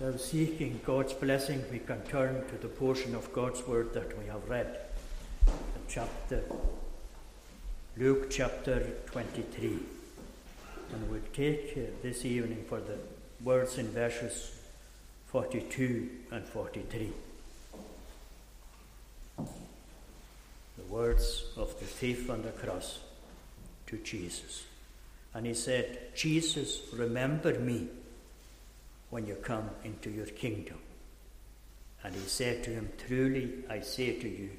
Though seeking God's blessing, we can turn to the portion of God's word that we have read. Chapter, Luke chapter 23. And we'll take uh, this evening for the words in verses 42 and 43. The words of the thief on the cross to Jesus. And he said, Jesus, remember me when you come into your kingdom. And he said to him, Truly I say to you,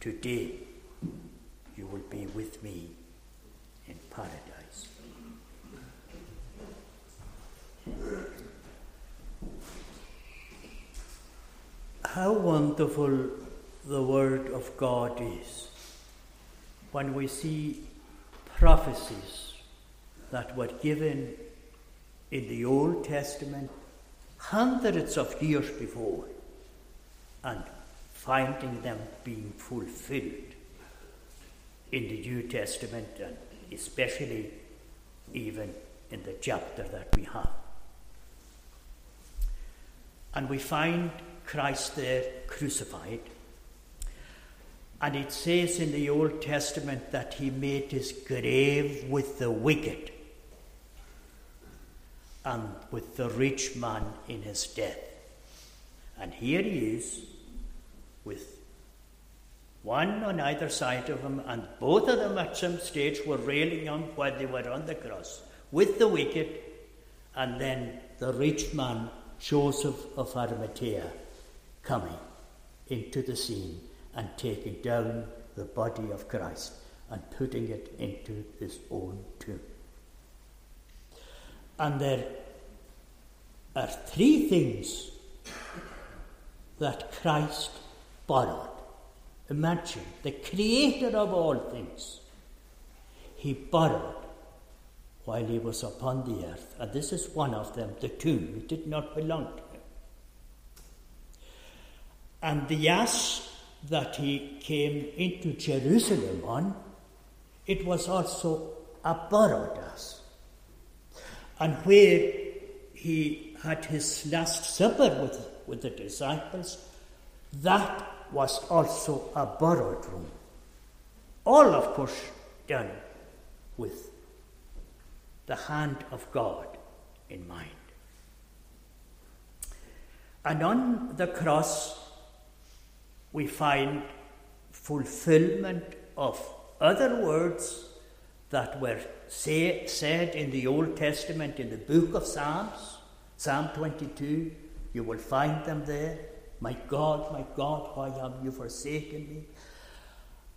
today you will be with me in paradise. How wonderful the Word of God is when we see prophecies that were given in the Old Testament hundreds of years before and finding them being fulfilled in the New Testament and especially even in the chapter that we have. And we find Christ there crucified. And it says in the Old Testament that he made his grave with the wicked and with the rich man in his death. And here he is with one on either side of him, and both of them at some stage were railing on while they were on the cross, with the wicked, and then the rich man, Joseph of Arimathea, coming into the scene and taking down the body of Christ and putting it into his own tomb. And there are three things that Christ borrowed. Imagine the creator of all things. He borrowed while he was upon the earth, and this is one of them the tomb. It did not belong to him. And the ass that he came into Jerusalem on, it was also a borrowed ass. And where he had his last supper with, with the disciples, that was also a borrowed room. All, of course, done with the hand of God in mind. And on the cross, we find fulfillment of other words that were say, said in the Old Testament in the book of Psalms, Psalm 22, you will find them there. My God, my God, why have you forsaken me?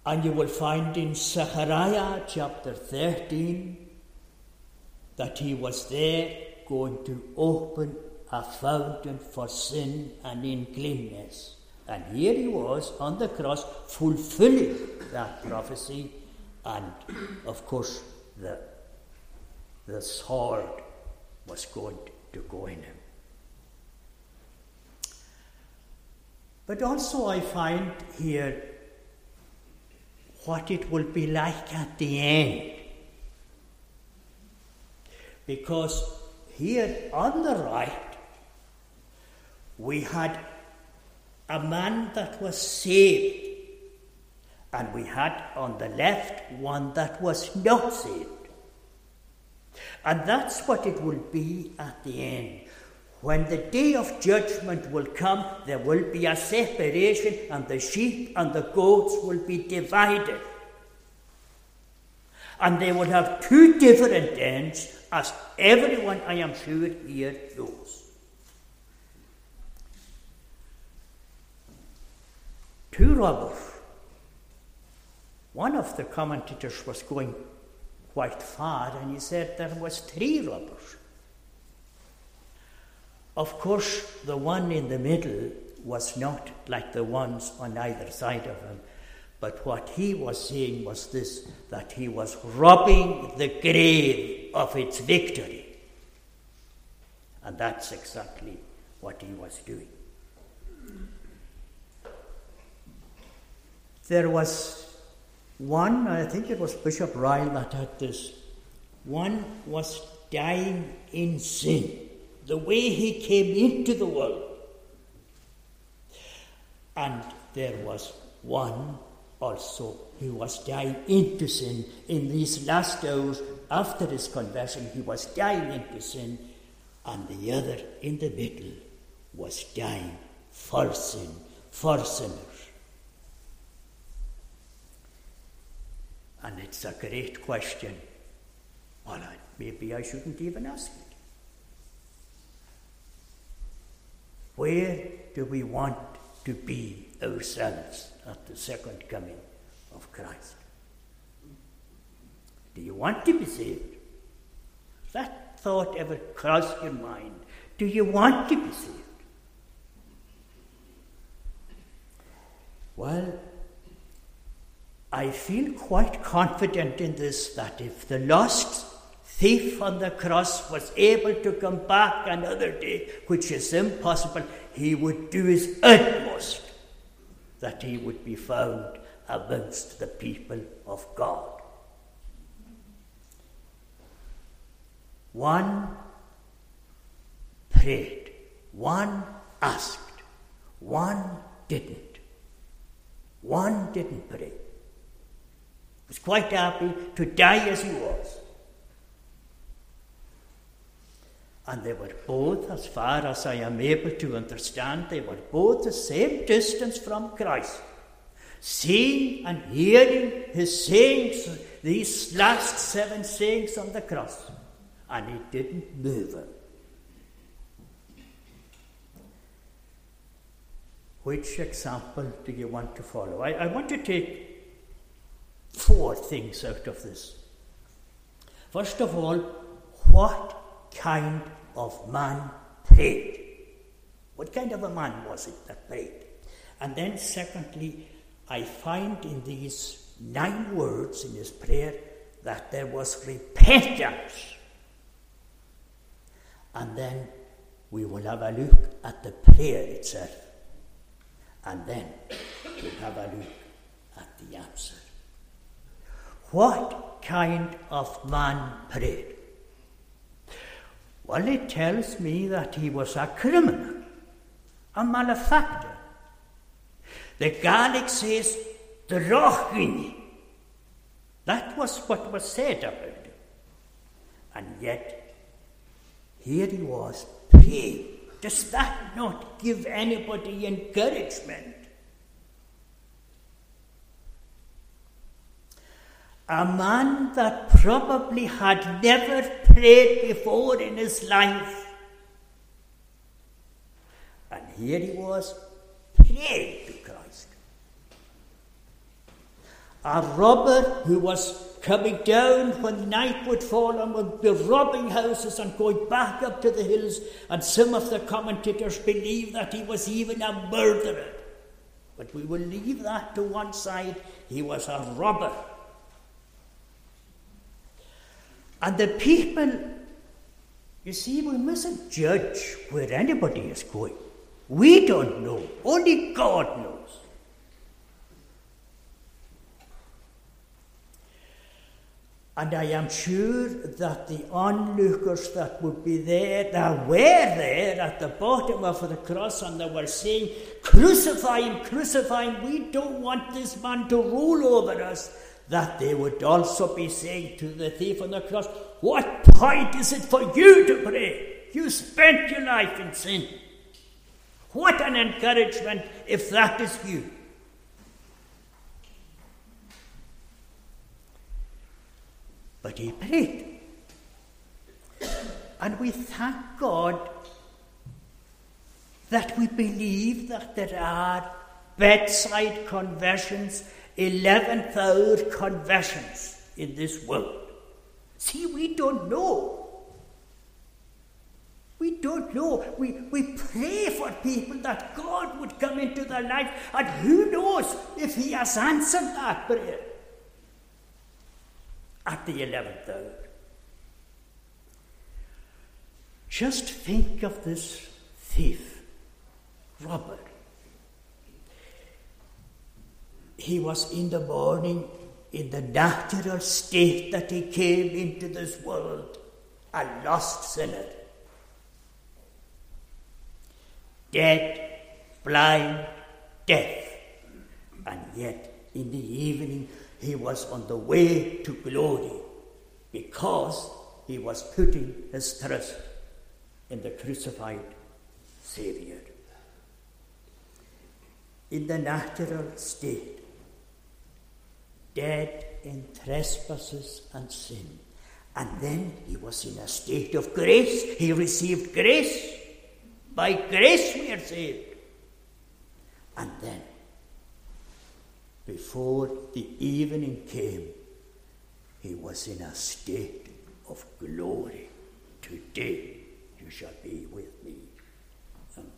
And you will find in Zechariah chapter 13 that he was there going to open a fountain for sin and uncleanness. And here he was on the cross fulfilling that prophecy, and of course, the, the sword was going to go in him. But also, I find here what it will be like at the end. Because here on the right, we had a man that was saved, and we had on the left one that was not saved. And that's what it will be at the end. When the day of judgment will come, there will be a separation, and the sheep and the goats will be divided. And they will have two different ends, as everyone, I am sure, here knows. two robbers. One of the commentators was going quite far and he said there was three robbers. Of course, the one in the middle was not like the ones on either side of him, but what he was saying was this that he was robbing the grave of its victory. And that's exactly what he was doing. There was one, I think it was Bishop Ryle that had this. One was dying in sin, the way he came into the world. And there was one also who was dying into sin in these last hours after his conversion. He was dying into sin, and the other in the middle was dying for sin, for sinners. And it's a great question. Well, I, maybe I shouldn't even ask it. Where do we want to be ourselves at the second coming of Christ? Do you want to be saved? That thought ever crossed your mind? Do you want to be saved? Well, I feel quite confident in this that if the lost thief on the cross was able to come back another day, which is impossible, he would do his utmost that he would be found amongst the people of God. One prayed, one asked, one didn't. One didn't pray. Was quite happy to die as he was. And they were both, as far as I am able to understand, they were both the same distance from Christ. Seeing and hearing his sayings, these last seven sayings on the cross, and he didn't move him. Which example do you want to follow? I, I want to take four things out of this. First of all, what kind of man prayed? What kind of a man was it that prayed? And then, secondly, I find in these nine words in his prayer that there was repentance. And then we will have a look at the prayer itself and then we'll have a look at the answer. What kind of man prayed? Well, it tells me that he was a criminal, a malefactor. The Gaelic says, the Rochini. That was what was said about him. And yet, here he was praying does that not give anybody encouragement? A man that probably had never prayed before in his life. And here he was praying to Christ. A robber who was coming down when night would fall and would be robbing houses and going back up to the hills. And some of the commentators believe that he was even a murderer. But we will leave that to one side. He was a robber. And the people, you see, we mustn't judge where anybody is going. We don't know, only God knows. And I am sure that the onlookers that would be there, that were there at the bottom of the cross, and they were saying, Crucify him, crucify him, we don't want this man to rule over us, that they would also be saying to the thief on the cross, What point is it for you to pray? You spent your life in sin. What an encouragement if that is you. but he prayed. And we thank God that we believe that there are bedside conversions, 11th hour conversions in this world. See, we don't know. We don't know. We, we pray for people that God would come into their life, and who knows if He has answered that prayer at the 11th hour. Just think of this thief, robber. He was in the morning in the natural state that he came into this world, a lost sinner. dead, blind, deaf. And yet, in the evening, he was on the way to glory because he was putting his trust in the crucified Saviour. In the natural state, dead in trespasses and sin. And then he was in a state of grace. He received grace. By grace we are saved. And then, before the evening came, he was in a state of glory. Today you shall be with me in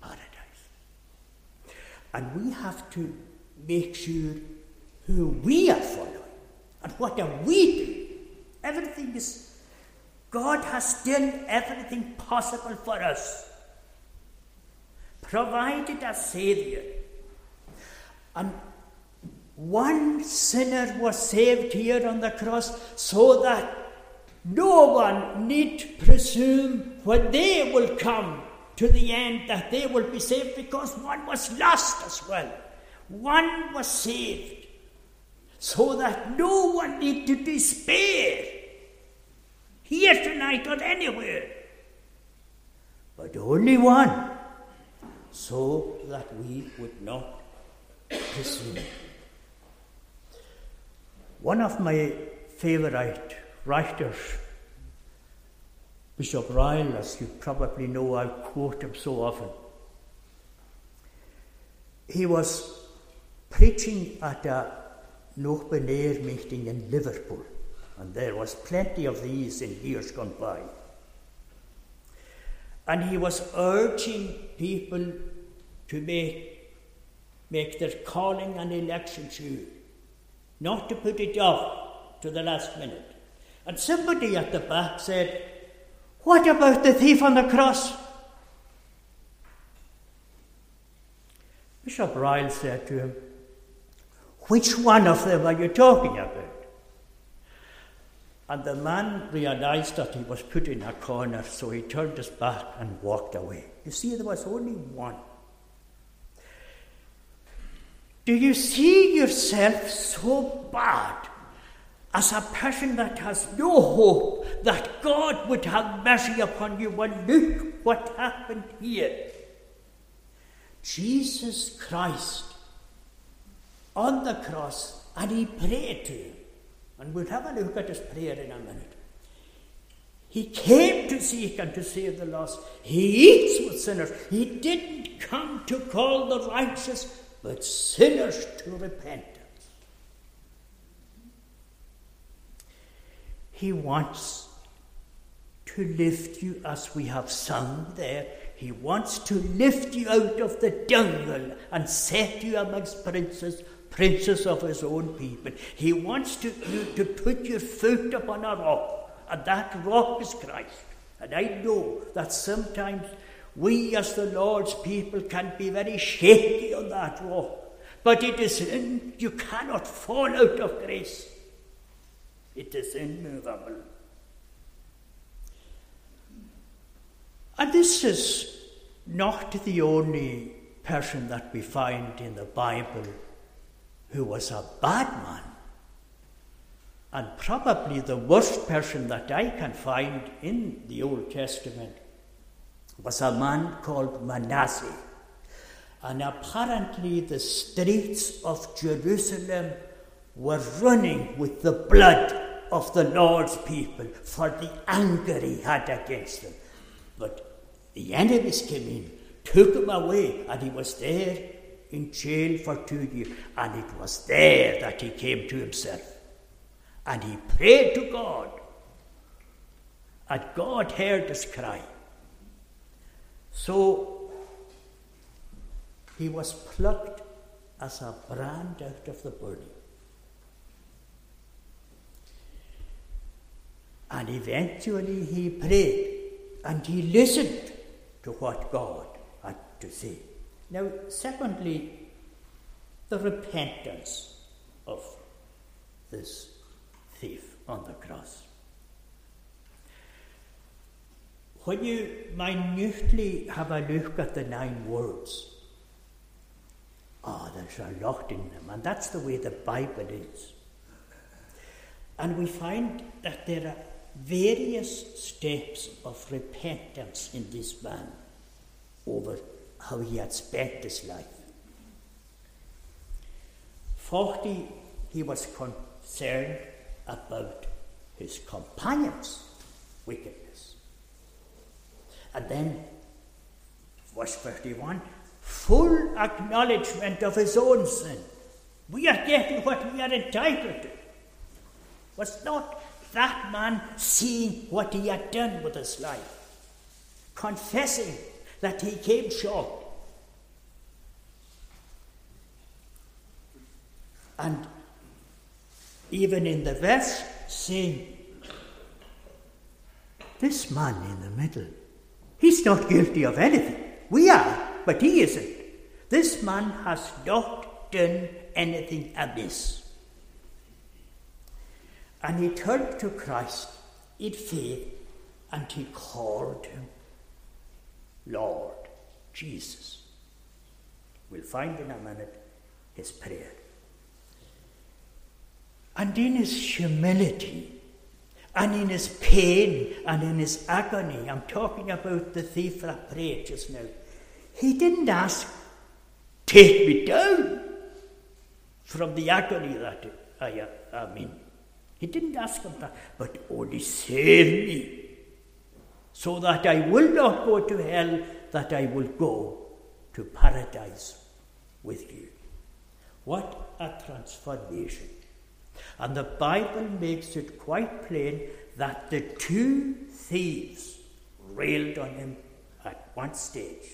paradise. And we have to make sure who we are following and what are we doing. Everything is, God has done everything possible for us, provided a Saviour. And one sinner was saved here on the cross so that no one need presume when they will come to the end that they will be saved because one was lost as well. One was saved so that no one need to despair here tonight or anywhere, but only one, so that we would not presume. One of my favorite writers, Bishop Ryle, as you probably know, I quote him so often. He was preaching at a Loch Benair meeting in Liverpool, and there was plenty of these in years gone by. And he was urging people to make, make their calling and election sure, not to put it off to the last minute. And somebody at the back said, What about the thief on the cross? Bishop Ryle said to him, which one of them are you talking about? And the man realized that he was put in a corner, so he turned his back and walked away. You see, there was only one. Do you see yourself so bad as a person that has no hope that God would have mercy upon you? Well, look what happened here. Jesus Christ on the cross and he prayed to him. And we'll have a look at his prayer in a minute. He came to seek and to save the lost. He eats with sinners. He didn't come to call the righteous, but sinners to repentance. He wants to lift you as we have sung there. He wants to lift you out of the jungle and set you amongst princes princes of his own people. He wants to, you to put your foot upon a rock, and that rock is Christ. And I know that sometimes we, as the Lord's people, can be very shaky on that rock. But it is in, you cannot fall out of grace. It is immovable. And this is not the only person that we find in the Bible who was a bad man, and probably the worst person that I can find in the Old Testament was a man called Manasseh. And apparently, the streets of Jerusalem were running with the blood of the Lord's people for the anger he had against them. But the enemies came in, took him away, and he was there in jail for two years, and it was there that he came to himself. And he prayed to God, and God heard his cry. So he was plucked as a brand out of the burning. And eventually he prayed and he listened to what God had to say. Now, secondly, the repentance of this thief on the cross. when you minutely have a look at the nine words, ah, oh, there's a lot in them, and that's the way the Bible is. And we find that there are various steps of repentance in this man over how he had spent his life. 40, he was concerned about his companions' wickedness. And then, verse 51 full acknowledgement of his own sin. We are getting what we are entitled to. Was not that man seeing what he had done with his life, confessing that he came short? And even in the verse, saying, This man in the middle, he's not guilty of anything. We are, but he isn't. This man has not done anything amiss. And he turned to Christ in faith and he called him Lord Jesus. We'll find in a minute his prayer. And in his humility, and in his pain, and in his agony, I'm talking about the thief that prayed just now, he didn't ask, Take me down from the agony that I am in. He didn't ask him that, but only save me, so that I will not go to hell, that I will go to paradise with you. What a transformation! And the Bible makes it quite plain that the two thieves railed on him at one stage.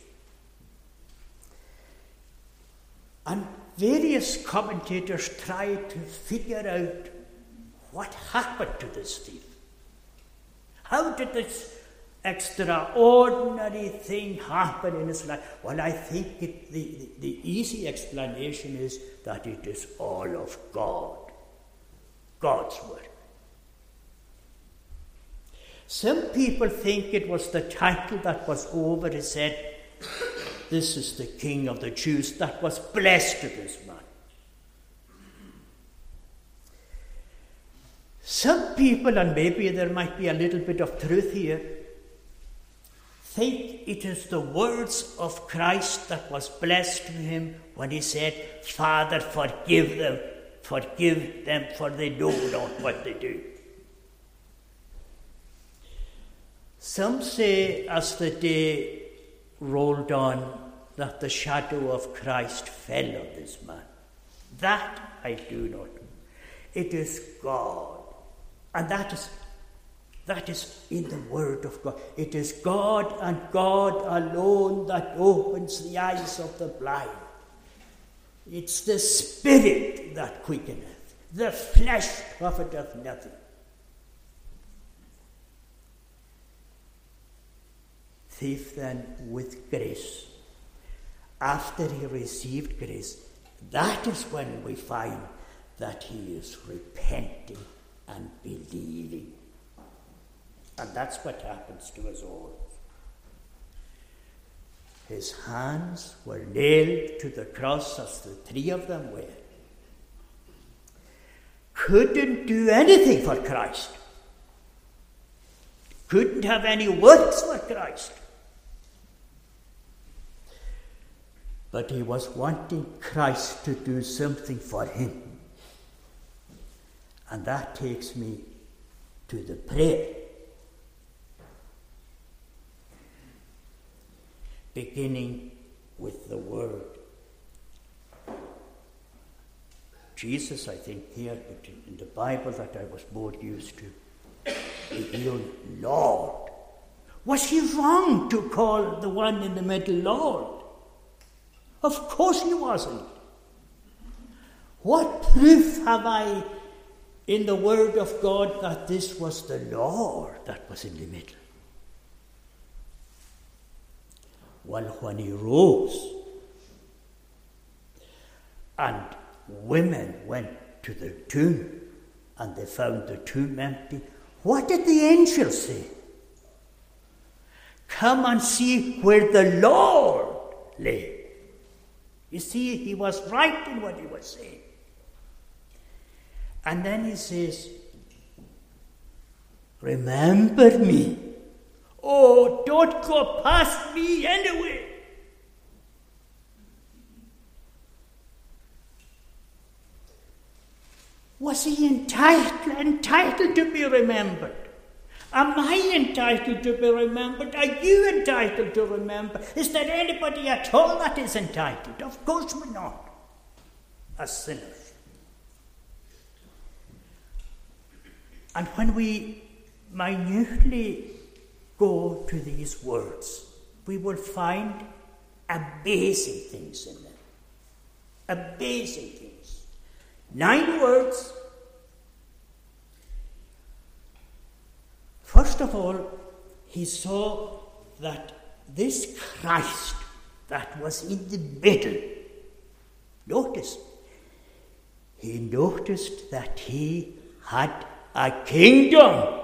And various commentators try to figure out what happened to this thief. How did this extraordinary thing happen in his life? Well, I think it, the, the, the easy explanation is that it is all of God. God's work. Some people think it was the title that was over his head. This is the King of the Jews that was blessed to this man. Some people, and maybe there might be a little bit of truth here, think it is the words of Christ that was blessed to him when he said, Father, forgive them Forgive them, for they know not what they do. Some say, as the day rolled on, that the shadow of Christ fell on this man. That I do not. It is God. And that is that is in the Word of God. It is God and God alone that opens the eyes of the blind. It's the Spirit that quickeneth, the flesh profiteth nothing. Thief then with grace, after he received grace, that is when we find that he is repenting and believing. And that's what happens to us all. His hands were nailed to the cross as the three of them were. Couldn't do anything for Christ. Couldn't have any works for Christ. But he was wanting Christ to do something for him. And that takes me to the prayer. Beginning with the Word. Jesus, I think, here in the Bible that I was more used to, the Lord. Was he wrong to call the one in the middle Lord? Of course he wasn't. What proof have I in the Word of God that this was the Lord that was in the middle? Well, when he rose and women went to the tomb and they found the tomb empty, what did the angel say? Come and see where the Lord lay. You see, he was right in what he was saying. And then he says, Remember me. Oh, don't go past me anyway. Was he entitled, entitled to be remembered? Am I entitled to be remembered? Are you entitled to remember? Is there anybody at all that is entitled? Of course we're not, as sinners. And when we minutely go to these words, we will find amazing things in them. Amazing things. Nine words. First of all, he saw that this Christ that was in the middle, notice, he noticed that he had a kingdom.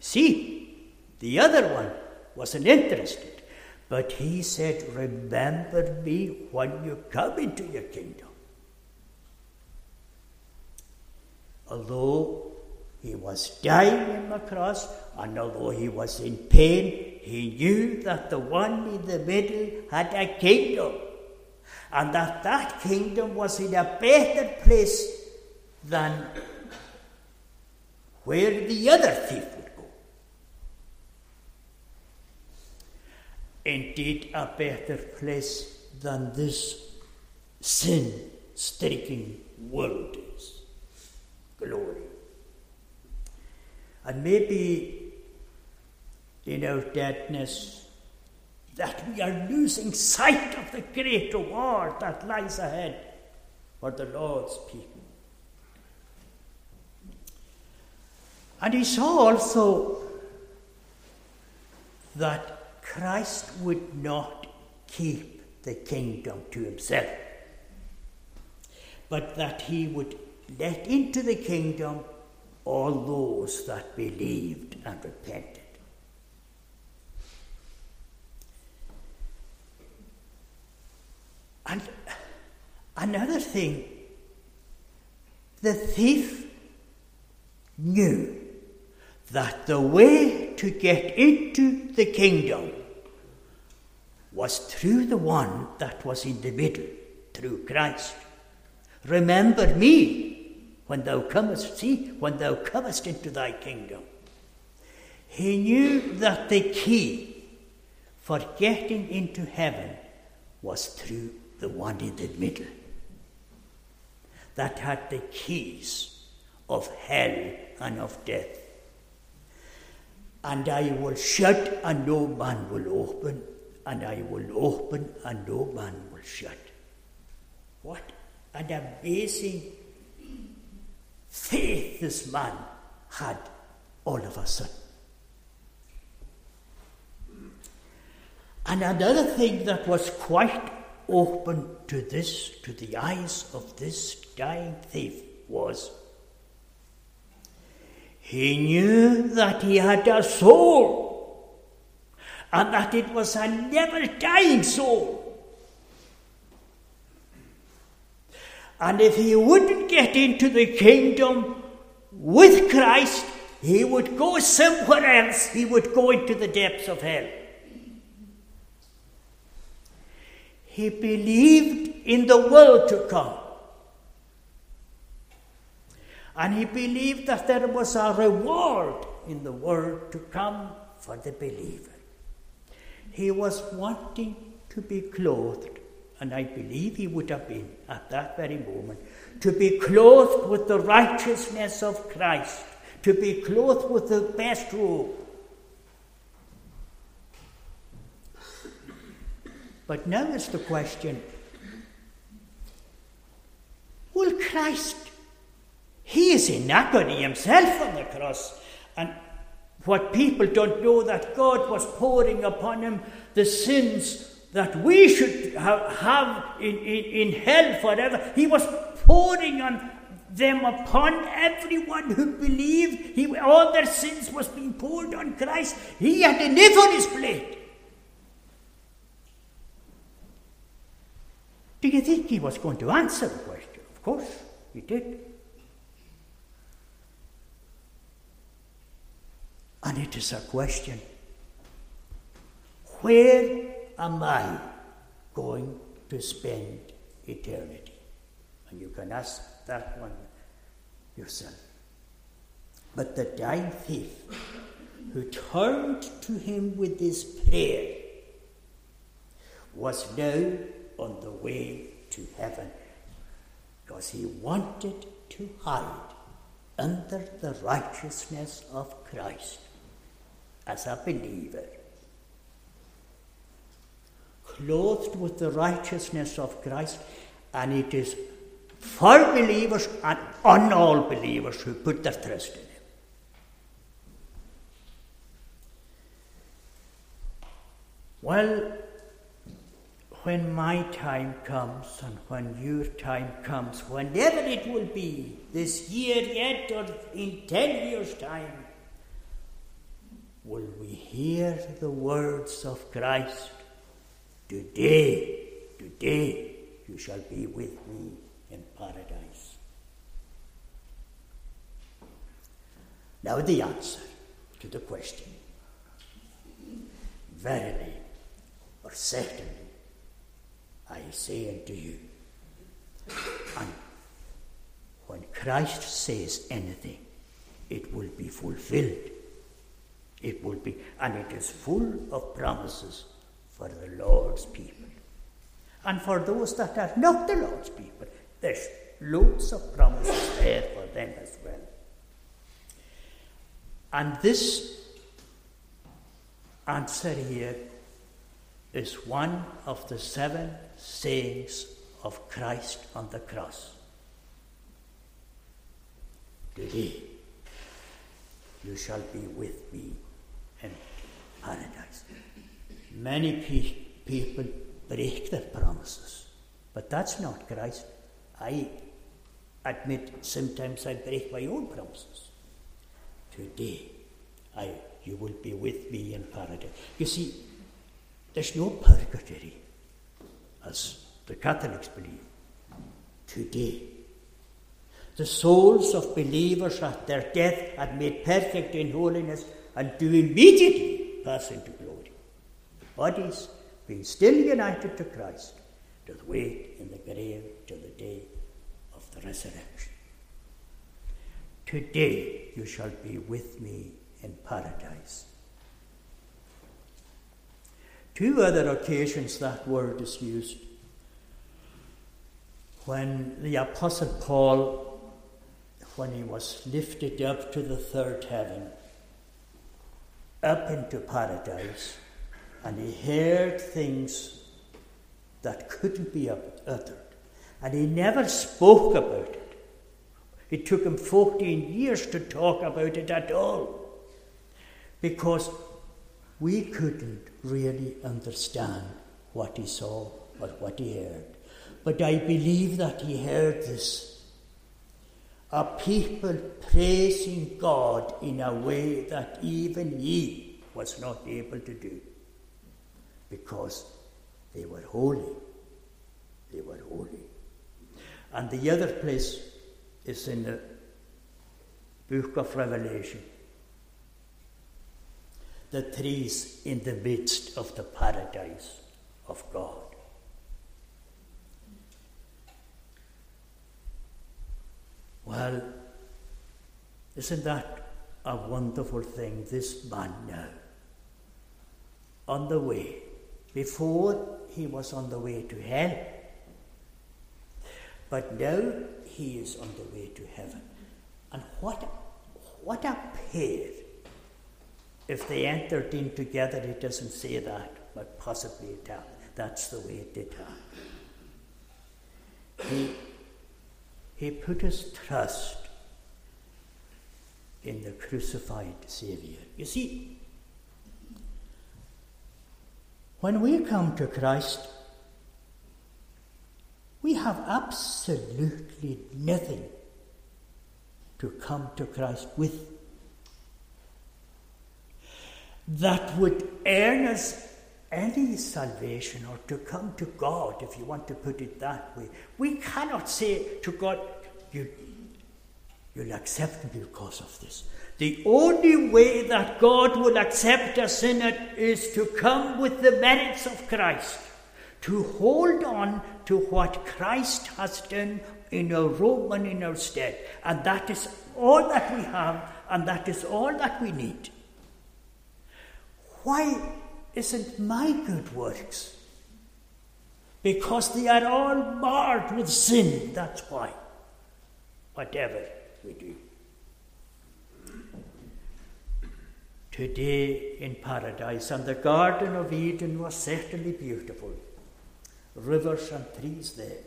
See, the other one wasn't interested, but he said, Remember me when you come into your kingdom. Although he was dying on the cross, and although he was in pain, he knew that the one in the middle had a kingdom, and that that kingdom was in a better place than where the other thief would go. Indeed, a better place than this sin stricken world is. Glory. And maybe in our deadness, that we are losing sight of the great reward that lies ahead for the Lord's people. And he saw also that Christ would not keep the kingdom to himself, but that he would let into the kingdom all those that believed and repented. And another thing, the thief knew that the way to get into the kingdom was through the one that was in the middle, through Christ. Remember me when thou comest, see, when thou comest into thy kingdom. He knew that the key for getting into heaven was through the one in the middle that had the keys of hell and of death and I will shut and no man will open, and I will open and no man will shut. What an amazing faith this man had all of a sudden. And another thing that was quite open to this, to the eyes of this dying thief, was he knew that he had a soul and that it was a never dying soul. And if he wouldn't get into the kingdom with Christ, he would go somewhere else. He would go into the depths of hell. He believed in the world to come. And he believed that there was a reward in the world to come for the believer. He was wanting to be clothed, and I believe he would have been at that very moment, to be clothed with the righteousness of Christ, to be clothed with the best robe. But now is the question will Christ he is in agony himself on the cross. And what people don't know that God was pouring upon him the sins that we should have in, in, in hell forever. He was pouring on them upon everyone who believed he, all their sins was being poured on Christ. He had enough on his plate. Do you think he was going to answer the question? Of course, he did. And it is a question where am I going to spend eternity? And you can ask that one yourself. But the dying thief who turned to him with this prayer was now on the way to heaven because he wanted to hide under the righteousness of Christ as a believer. Clothed with the righteousness of Christ, and it is for believers and on all believers who put their trust in Him. Well, when my time comes and when your time comes, whenever it will be, this year yet or in ten years' time, will we hear the words of Christ? Today, today you shall be with me in paradise. Now, the answer to the question Verily, or certainly, I say unto you. And when Christ says anything, it will be fulfilled. It will be, and it is full of promises for the Lord's people. And for those that are not the Lord's people, there's loads of promises there for them as well. And this answer here is one of the seven sayings of Christ on the cross. Today, you shall be with me in paradise. Many pe- people break their promises, but that's not Christ. I admit sometimes I break my own promises. Today, I, you will be with me in paradise. You see, there's no purgatory, as the Catholics believe. Today, the souls of believers at their death are made perfect in holiness and do immediately pass into glory. Bodies, being still united to Christ, doth wait in the grave till the day of the resurrection. Today you shall be with me in paradise. Two other occasions that word is used. When the Apostle Paul, when he was lifted up to the third heaven, up into paradise, and he heard things that couldn't be uttered. And he never spoke about it. It took him 14 years to talk about it at all. Because we couldn't really understand what he saw or what he heard. But I believe that he heard this. A people praising God in a way that even he was not able to do because they were holy. They were holy. And the other place is in the book of Revelation. The trees in the midst of the paradise of God. Well, isn't that a wonderful thing, this man now? On the way before he was on the way to hell. But now he is on the way to heaven. And what, what a pair. If they entered in together, it doesn't say that, but possibly it happened. That's the way it did happen. He, he put his trust in the crucified Saviour. You see, when we come to Christ, we have absolutely nothing to come to Christ with. That would earn us any salvation or to come to God, if you want to put it that way. We cannot say to God, you, You'll accept me because of this. The only way that God will accept a sinner is to come with the merits of Christ, to hold on to what Christ has done in our room and in our stead. And that is all that we have, and that is all that we need. Why isn't my good works? Because they are all marred with sin, that's why. Whatever we do. Today in paradise, and the Garden of Eden was certainly beautiful. Rivers and trees there.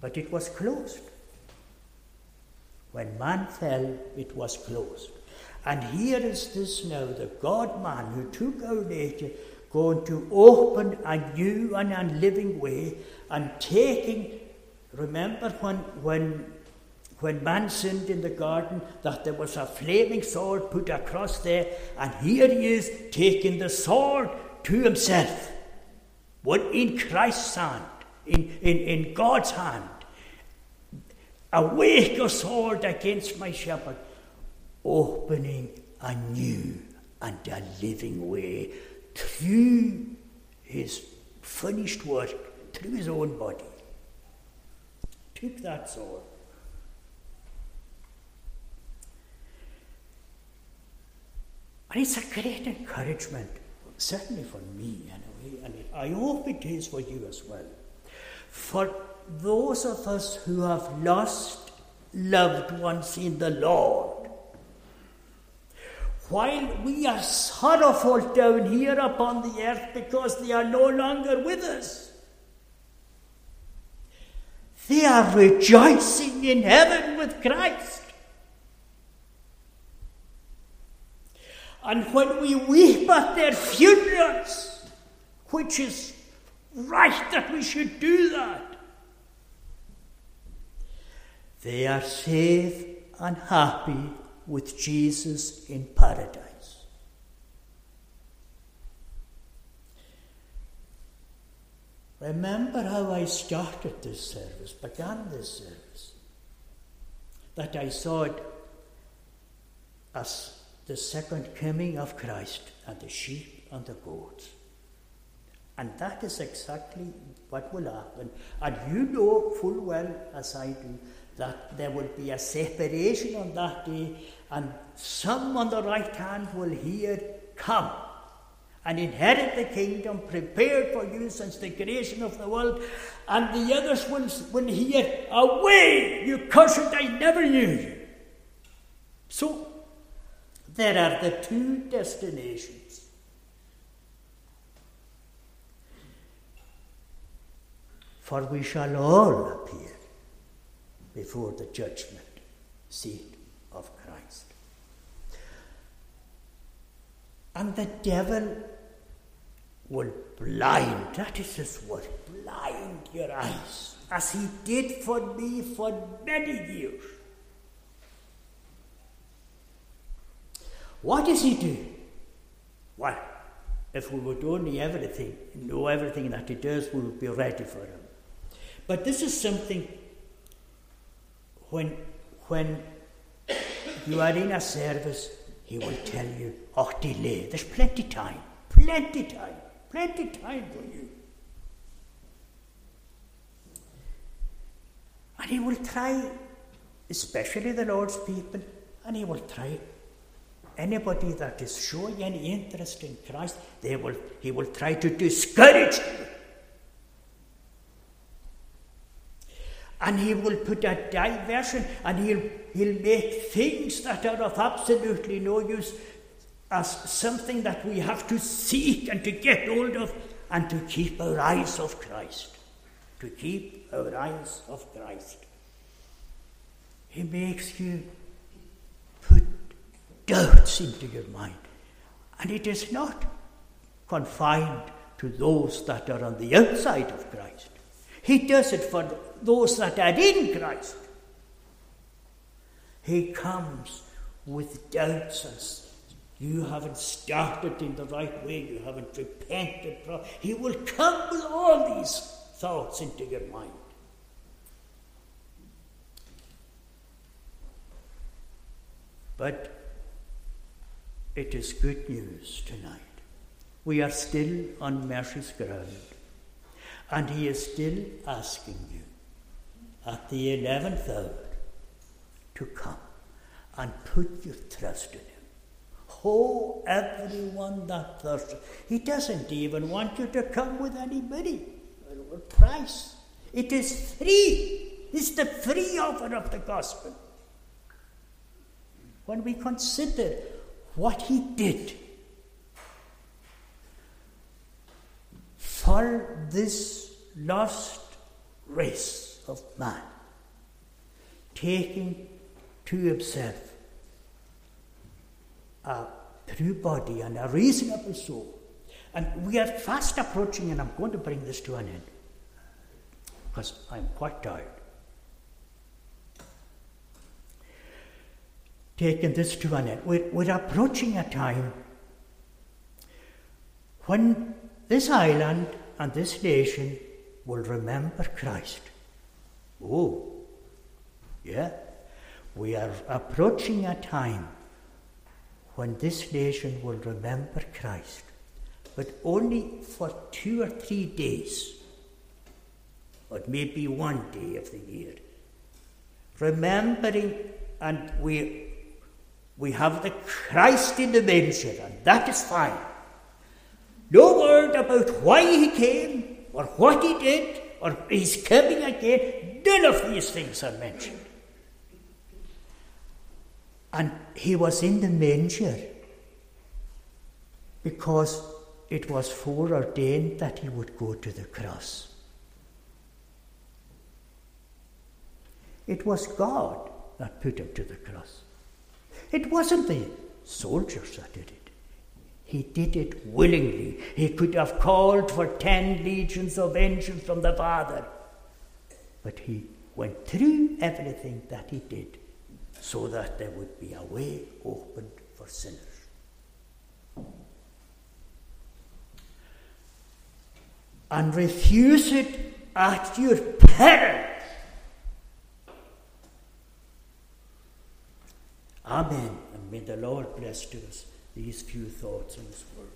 But it was closed. When man fell, it was closed. And here is this now, the God man who took our nature, going to open a new and a living way and taking. Remember when, when when man sinned in the garden, that there was a flaming sword put across there, and here he is taking the sword to himself. What in Christ's hand, in, in, in God's hand. Awake a sword against my shepherd, opening a new and a living way through his finished work, through his own body. Took that sword And it's a great encouragement, certainly for me anyway, and I hope it is for you as well. For those of us who have lost loved ones in the Lord, while we are sorrowful down here upon the earth because they are no longer with us, they are rejoicing in heaven with Christ. And when we weep at their funerals, which is right that we should do that, they are safe and happy with Jesus in paradise. Remember how I started this service, began this service, that I saw it as the second coming of Christ and the sheep and the goats. And that is exactly what will happen. And you know full well, as I do, that there will be a separation on that day, and some on the right hand will hear, Come and inherit the kingdom prepared for you since the creation of the world, and the others will, will hear, Away, you cursed, I never knew you. So there are the two destinations. For we shall all appear before the judgment seat of Christ. And the devil will blind, that is his word, blind your eyes, as he did for me for many years. What does he do? Well, if we would only everything, know everything that he does, we would be ready for him. But this is something when when you are in a service, he will tell you, oh delay, there's plenty time, plenty time, plenty time for you. And he will try, especially the Lord's people, and he will try anybody that is showing any interest in Christ, they will, he will try to discourage them. And he will put a diversion and he'll, he'll make things that are of absolutely no use as something that we have to seek and to get hold of and to keep our eyes of Christ. To keep our eyes of Christ. He makes you put doubts into your mind. And it is not confined to those that are on the outside of Christ. He does it for those that are in Christ. He comes with doubts and you haven't started in the right way, you haven't repented. He will come with all these thoughts into your mind. But it is good news tonight. We are still on mercy's ground, and He is still asking you at the eleventh hour to come and put your trust in Him. Oh, everyone that thirsts. He doesn't even want you to come with any money or price. It is free. It's the free offer of the gospel. When we consider what he did for this lost race of man, taking to himself a true body and a reasonable soul. And we are fast approaching, and I'm going to bring this to an end because I'm quite tired. Taking this to an end, we're, we're approaching a time when this island and this nation will remember Christ. Oh, yeah. We are approaching a time when this nation will remember Christ, but only for two or three days, or maybe one day of the year. Remembering, and we, we have the Christ in the manger, and that is fine. No word about why he came, or what he did, or he's coming again. None of these things are mentioned. And he was in the manger because it was foreordained that he would go to the cross. It was God that put him to the cross. It wasn't the soldiers that did it. He did it willingly. He could have called for ten legions of angels from the Father. But he went through everything that he did so that there would be a way opened for sinners. And refuse it at your peril. Amen. And may the Lord bless to us these few thoughts in His Word.